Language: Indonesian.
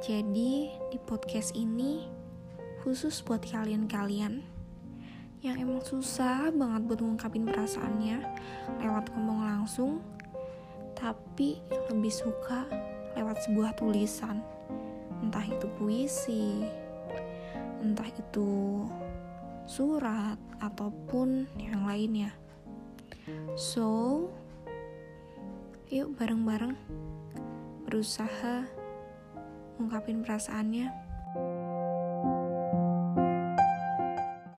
Jadi, di podcast ini khusus buat kalian-kalian yang emang susah banget buat ngungkapin perasaannya lewat ngomong langsung, tapi lebih suka lewat sebuah tulisan. Entah itu puisi, entah itu surat ataupun yang lainnya. So, yuk bareng-bareng berusaha ungkapin perasaannya